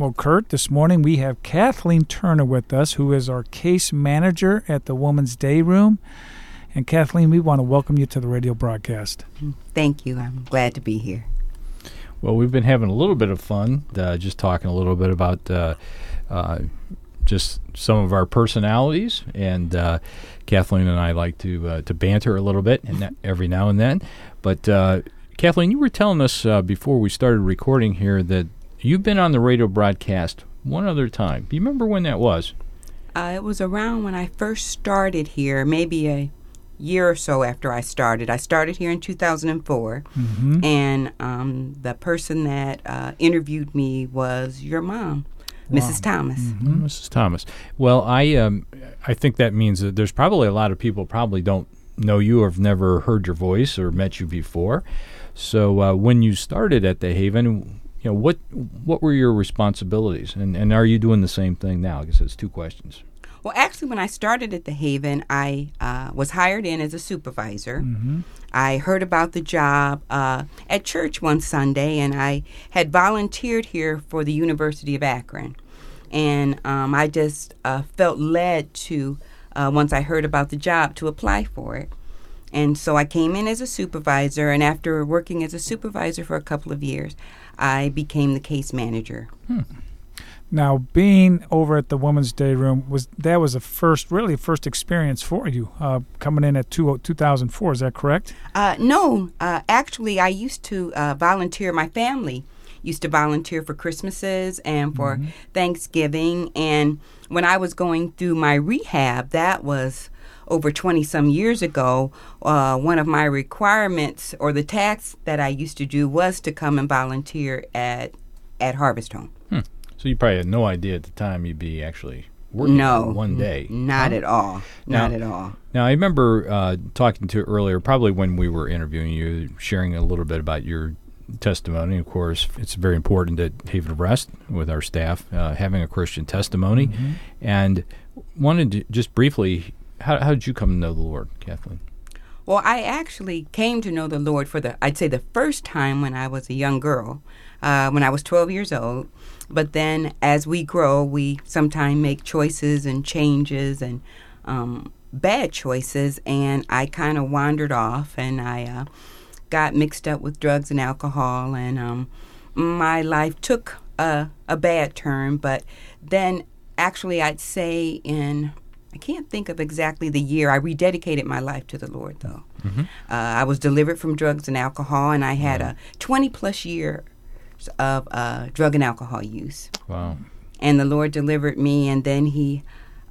Well, Kurt, this morning we have Kathleen Turner with us, who is our case manager at the Woman's Day Room. And Kathleen, we want to welcome you to the radio broadcast. Thank you. I'm glad to be here. Well, we've been having a little bit of fun, uh, just talking a little bit about uh, uh, just some of our personalities, and uh, Kathleen and I like to uh, to banter a little bit, and every now and then. But uh, Kathleen, you were telling us before we started recording here that You've been on the radio broadcast one other time. Do you remember when that was? Uh, it was around when I first started here, maybe a year or so after I started. I started here in 2004, mm-hmm. and um, the person that uh, interviewed me was your mom. Wow. Mrs. Thomas. Mm-hmm. Mrs. Thomas. Well, I um, I think that means that there's probably a lot of people probably don't know you or have never heard your voice or met you before. So uh, when you started at the Haven, you know what what were your responsibilities? And and are you doing the same thing now? I guess that's two questions. Well actually when i started at the haven i uh, was hired in as a supervisor. Mm-hmm. i heard about the job uh, at church one sunday and i had volunteered here for the university of akron. And um, i just uh, felt led to uh, once i heard about the job to apply for it. And so I came in as a supervisor, and after working as a supervisor for a couple of years, I became the case manager. Hmm. Now, being over at the Women's Day Room was that was a first, really first experience for you uh, coming in at two, 2004. Is that correct? Uh, no, uh, actually, I used to uh, volunteer. My family used to volunteer for Christmases and for mm-hmm. Thanksgiving. And when I was going through my rehab, that was over 20 some years ago, uh, one of my requirements or the tasks that I used to do was to come and volunteer at at Harvest Home. Hmm. So you probably had no idea at the time you'd be actually working no, one day. Not huh? at all. Not now, at all. Now I remember uh, talking to earlier, probably when we were interviewing you, sharing a little bit about your testimony. Of course, it's very important at Haven of Rest with our staff uh, having a Christian testimony, mm-hmm. and wanted to just briefly how, how did you come to know the Lord, Kathleen? Well, I actually came to know the Lord for the, I'd say, the first time when I was a young girl, uh, when I was 12 years old. But then as we grow, we sometimes make choices and changes and um, bad choices. And I kind of wandered off and I uh, got mixed up with drugs and alcohol. And um, my life took a, a bad turn. But then, actually, I'd say in I can't think of exactly the year. I rededicated my life to the Lord, though. Mm-hmm. Uh, I was delivered from drugs and alcohol, and I had wow. a 20 plus year of uh, drug and alcohol use. Wow. And the Lord delivered me, and then He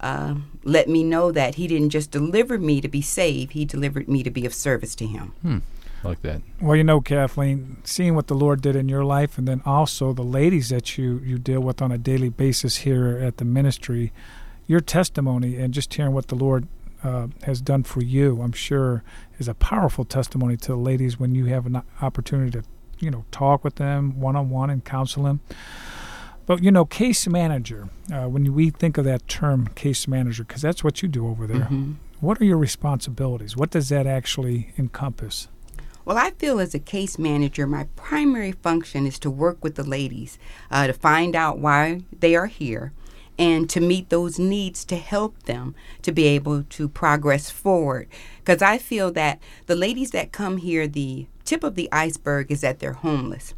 uh, let me know that He didn't just deliver me to be saved, He delivered me to be of service to Him. Hmm. like that. Well, you know, Kathleen, seeing what the Lord did in your life, and then also the ladies that you, you deal with on a daily basis here at the ministry, your testimony and just hearing what the Lord uh, has done for you, I'm sure, is a powerful testimony to the ladies when you have an opportunity to, you know, talk with them one on one and counsel them. But you know, case manager. Uh, when we think of that term, case manager, because that's what you do over there. Mm-hmm. What are your responsibilities? What does that actually encompass? Well, I feel as a case manager, my primary function is to work with the ladies uh, to find out why they are here, and to meet those needs to help them to be able to progress forward. Because I feel that the ladies that come here, the tip of the iceberg is that they're homeless.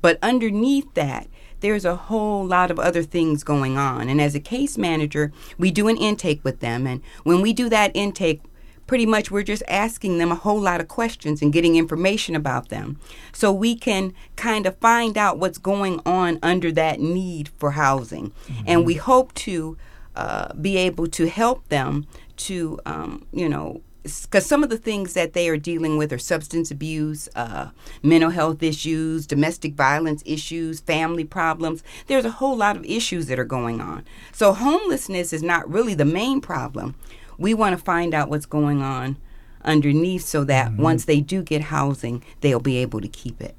But underneath that, there's a whole lot of other things going on. And as a case manager, we do an intake with them. And when we do that intake, pretty much we're just asking them a whole lot of questions and getting information about them so we can kind of find out what's going on under that need for housing. Mm-hmm. And we hope to uh, be able to help them to, um, you know, because some of the things that they are dealing with are substance abuse, uh, mental health issues, domestic violence issues, family problems. There's a whole lot of issues that are going on. So homelessness is not really the main problem we want to find out what's going on underneath so that mm-hmm. once they do get housing, they'll be able to keep it.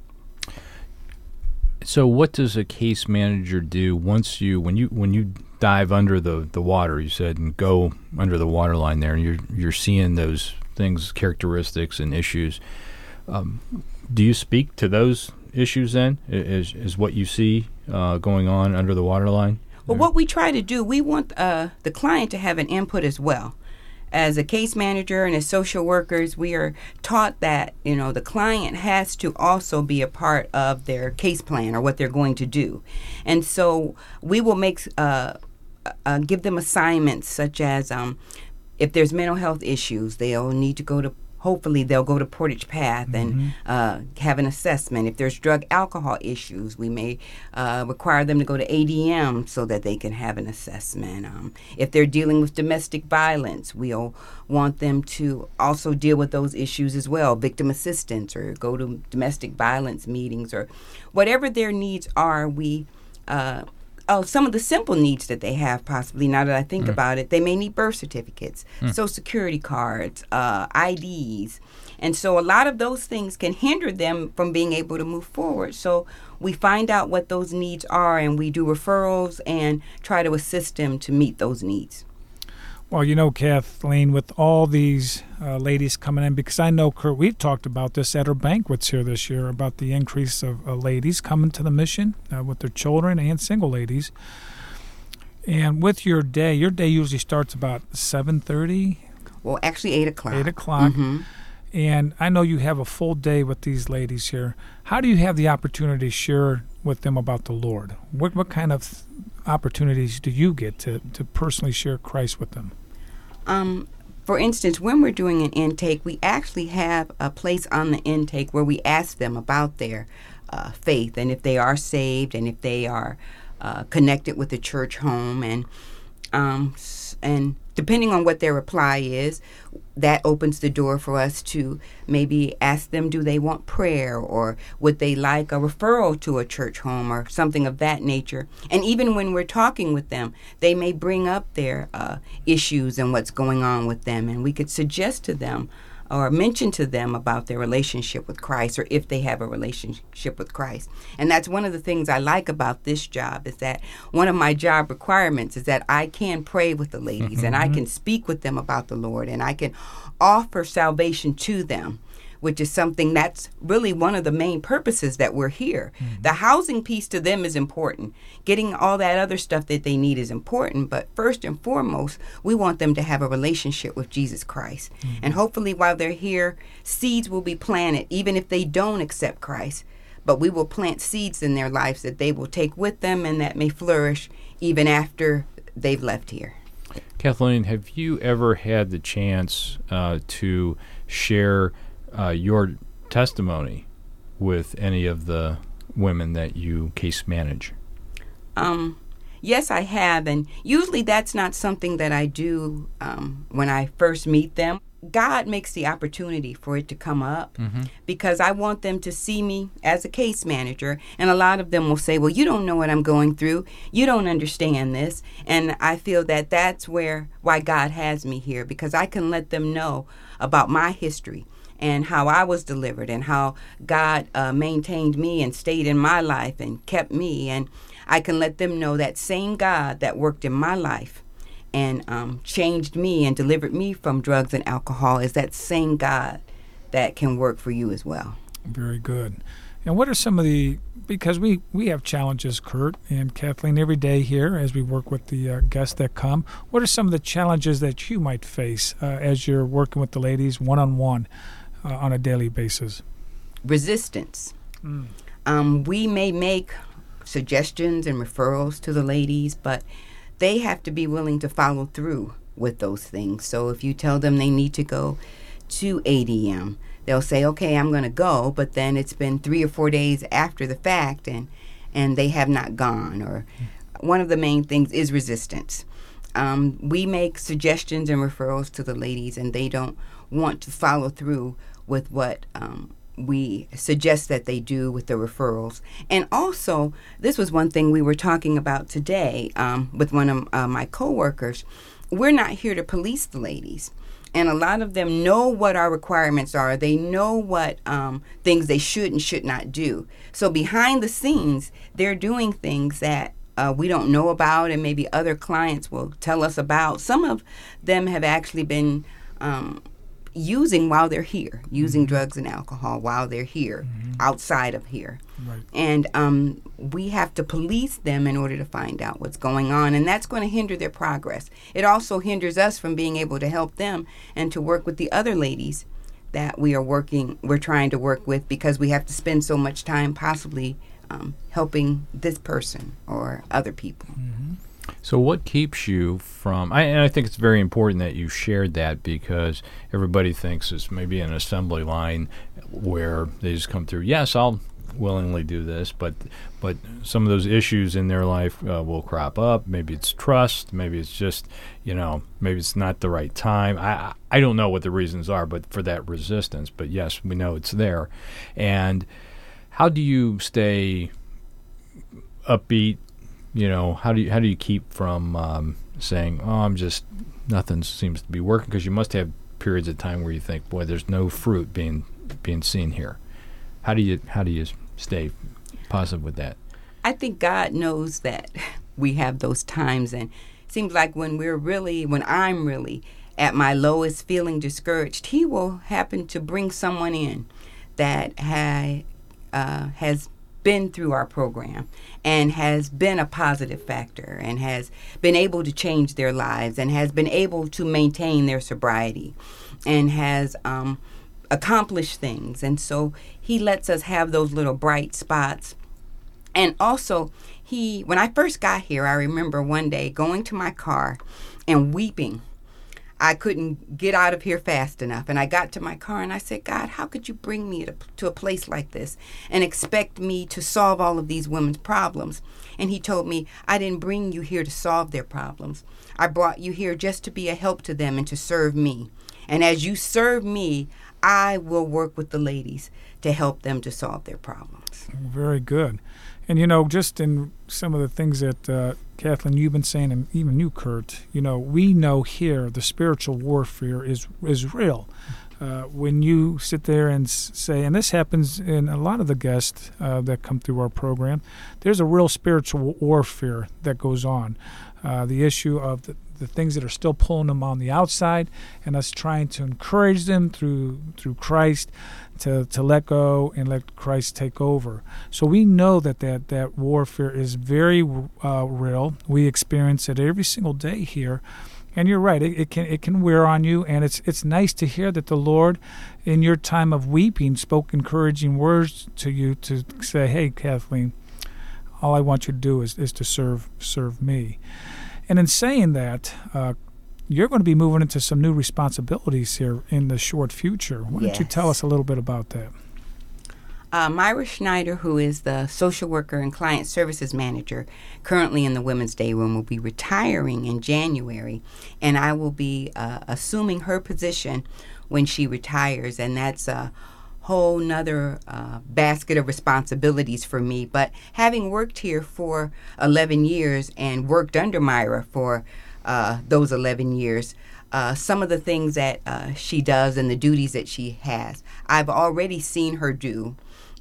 So, what does a case manager do once you when you when you dive under the, the water? You said and go under the water line there, and you're you're seeing those things, characteristics, and issues. Um, do you speak to those issues then is is what you see uh, going on under the waterline. Well, what we try to do, we want uh, the client to have an input as well. As a case manager and as social workers, we are taught that you know the client has to also be a part of their case plan or what they're going to do, and so we will make uh, uh, give them assignments such as um, if there's mental health issues, they'll need to go to hopefully they'll go to Portage Path and mm-hmm. uh, have an assessment. If there's drug alcohol issues, we may uh, require them to go to ADM so that they can have an assessment. Um, if they're dealing with domestic violence, we'll want them to also deal with those issues as well, victim assistance, or go to domestic violence meetings, or whatever their needs are. We uh, oh, some of the simple needs that they have, possibly, now that I think mm. about it, they may need birth certificates, mm. social security cards, uh, IDs. And so a lot of those things can hinder them from being able to move forward. So we find out what those needs are and we do referrals and try to assist them to meet those needs. Well, you know, Kathleen, with all these uh, ladies coming in, because I know, Kurt, we've talked about this at our banquets here this year about the increase of uh, ladies coming to the mission uh, with their children and single ladies. And with your day, your day usually starts about seven thirty. Well, actually, eight o'clock. Eight o'clock. Mm-hmm. And I know you have a full day with these ladies here. How do you have the opportunity to share with them about the Lord? What what kind of opportunities do you get to, to personally share Christ with them? Um, for instance, when we're doing an intake, we actually have a place on the intake where we ask them about their uh, faith and if they are saved and if they are uh, connected with the church home and um, and depending on what their reply is, that opens the door for us to maybe ask them do they want prayer or would they like a referral to a church home or something of that nature. And even when we're talking with them, they may bring up their uh, issues and what's going on with them, and we could suggest to them or mention to them about their relationship with Christ or if they have a relationship with Christ. And that's one of the things I like about this job is that one of my job requirements is that I can pray with the ladies mm-hmm. and I mm-hmm. can speak with them about the Lord and I can offer salvation to them which is something that's really one of the main purposes that we're here. Mm-hmm. The housing piece to them is important. Getting all that other stuff that they need is important, but first and foremost, we want them to have a relationship with Jesus Christ. Mm-hmm. And hopefully, while they're here, seeds will be planted, even if they don't accept Christ. But we will plant seeds in their lives that they will take with them and that may flourish even after they've left here. Kathleen, have you ever had the chance uh, to share? Uh, your testimony with any of the women that you case manage? Um, yes, I have, and usually that's not something that I do um, when I first meet them. God makes the opportunity for it to come up mm-hmm. because I want them to see me as a case manager. And a lot of them will say, Well, you don't know what I'm going through. You don't understand this. And I feel that that's where why God has me here because I can let them know about my history and how I was delivered and how God uh, maintained me and stayed in my life and kept me. And I can let them know that same God that worked in my life and um, changed me and delivered me from drugs and alcohol is that same God that can work for you as well. Very good. And what are some of the because we we have challenges, Kurt and Kathleen, every day here as we work with the uh, guests that come. What are some of the challenges that you might face uh, as you're working with the ladies one on one? Uh, on a daily basis? Resistance. Mm. Um, we may make suggestions and referrals to the ladies, but they have to be willing to follow through with those things. So if you tell them they need to go to ADM, they'll say, "Okay, I'm going to go," but then it's been 3 or 4 days after the fact and and they have not gone or one of the main things is resistance. Um, we make suggestions and referrals to the ladies, and they don't want to follow through with what um, we suggest that they do with the referrals. And also, this was one thing we were talking about today um, with one of uh, my coworkers. We're not here to police the ladies. And a lot of them know what our requirements are. They know what um, things they should and should not do. So behind the scenes, they're doing things that uh, we don't know about, and maybe other clients will tell us about. Some of them have actually been um, using while they're here, using drugs and alcohol while they're here, outside of here. Right. And um, we have to police them in order to find out what's going on, and that's going to hinder their progress. It also hinders us from being able to help them and to work with the other ladies that we are working, we're trying to work with because we have to spend so much time possibly um, helping this person or other people. So, what keeps you from? I, and I think it's very important that you shared that because everybody thinks it's maybe an assembly line where they just come through. Yes, I'll willingly do this, but but some of those issues in their life uh, will crop up. Maybe it's trust. Maybe it's just you know maybe it's not the right time. I I- don't know what the reasons are, but for that resistance. But yes, we know it's there. And how do you stay upbeat you know how do you how do you keep from um, saying oh i'm just nothing seems to be working because you must have periods of time where you think boy there's no fruit being being seen here. How do you how do you stay positive with that? I think God knows that we have those times, and it seems like when we're really, when I'm really at my lowest, feeling discouraged, He will happen to bring someone in that ha, uh, has been through our program and has been a positive factor and has been able to change their lives and has been able to maintain their sobriety and has um, accomplished things. And so He lets us have those little bright spots and also, he, when I first got here, I remember one day going to my car and weeping. I couldn't get out of here fast enough. And I got to my car and I said, God, how could you bring me to, to a place like this and expect me to solve all of these women's problems? And he told me, I didn't bring you here to solve their problems. I brought you here just to be a help to them and to serve me. And as you serve me, I will work with the ladies to help them to solve their problems. Very good. And you know, just in some of the things that uh, Kathleen you've been saying, and even you, Kurt, you know, we know here the spiritual warfare is is real. Uh, when you sit there and say, and this happens in a lot of the guests uh, that come through our program, there's a real spiritual warfare that goes on. Uh, the issue of the, the things that are still pulling them on the outside, and us trying to encourage them through through Christ to, to let go and let Christ take over. So we know that that, that warfare is very uh, real. We experience it every single day here. And you're right; it, it can it can wear on you, and it's it's nice to hear that the Lord, in your time of weeping, spoke encouraging words to you to say, "Hey, Kathleen, all I want you to do is, is to serve serve me." And in saying that, uh, you're going to be moving into some new responsibilities here in the short future. Why don't you tell us a little bit about that? Uh, Myra Schneider, who is the social worker and client services manager currently in the Women's Day Room, will be retiring in January, and I will be uh, assuming her position when she retires, and that's a whole nother uh, basket of responsibilities for me. But having worked here for 11 years and worked under Myra for uh, those 11 years, uh, some of the things that uh, she does and the duties that she has, I've already seen her do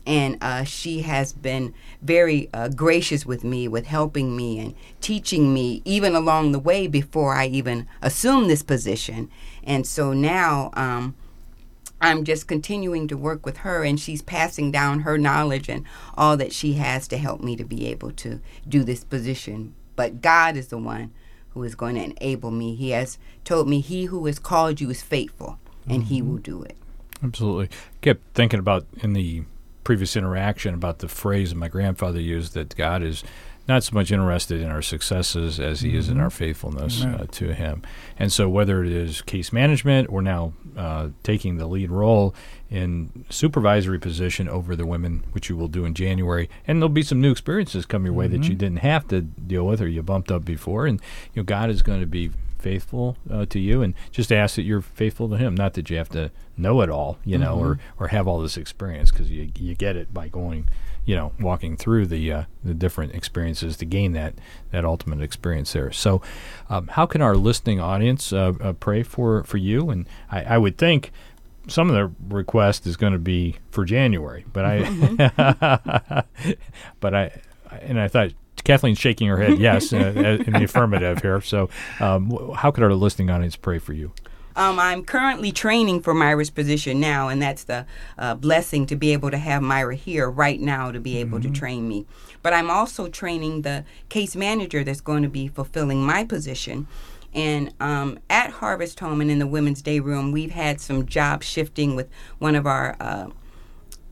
and uh, she has been very uh, gracious with me, with helping me and teaching me, even along the way before I even assumed this position. And so now um, I'm just continuing to work with her, and she's passing down her knowledge and all that she has to help me to be able to do this position. But God is the one who is going to enable me. He has told me, He who has called you is faithful, and He mm-hmm. will do it. Absolutely. I Kept thinking about in the previous interaction about the phrase my grandfather used that God is not so much interested in our successes as he is in our faithfulness uh, to him. And so, whether it is case management or now uh, taking the lead role in supervisory position over the women, which you will do in January, and there'll be some new experiences come your way that you didn't have to deal with or you bumped up before, and you know God is going to be faithful uh, to you, and just ask that you're faithful to Him. Not that you have to know it all, you know, or or have all this experience, because you you get it by going, you know, walking through the uh, the different experiences to gain that that ultimate experience there. So, um, how can our listening audience uh, uh, pray for for you? And I, I would think. Some of the request is going to be for January, but I, but I, and I thought Kathleen's shaking her head yes uh, in the affirmative here. So, um, how could our listening audience pray for you? Um, I'm currently training for Myra's position now, and that's the uh, blessing to be able to have Myra here right now to be able mm-hmm. to train me. But I'm also training the case manager that's going to be fulfilling my position. And um, at Harvest Home and in the Women's Day Room, we've had some job shifting with one of our uh,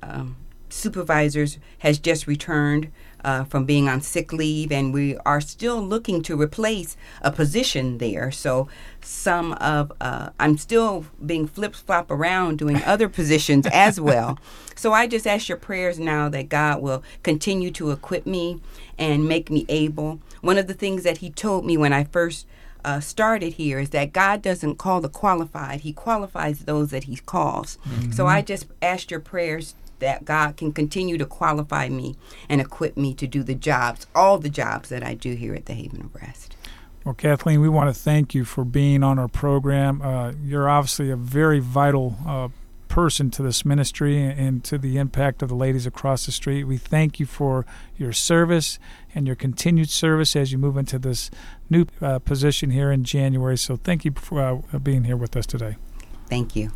um, supervisors has just returned uh, from being on sick leave, and we are still looking to replace a position there. So, some of uh, I'm still being flip flop around doing other positions as well. So, I just ask your prayers now that God will continue to equip me and make me able. One of the things that He told me when I first uh, started here is that God doesn't call the qualified, He qualifies those that He calls. Mm-hmm. So I just asked your prayers that God can continue to qualify me and equip me to do the jobs, all the jobs that I do here at the Haven of Rest. Well, Kathleen, we want to thank you for being on our program. Uh, you're obviously a very vital uh, person to this ministry and to the impact of the ladies across the street. We thank you for your service and your continued service as you move into this new uh, position here in January. So, thank you for uh, being here with us today. Thank you.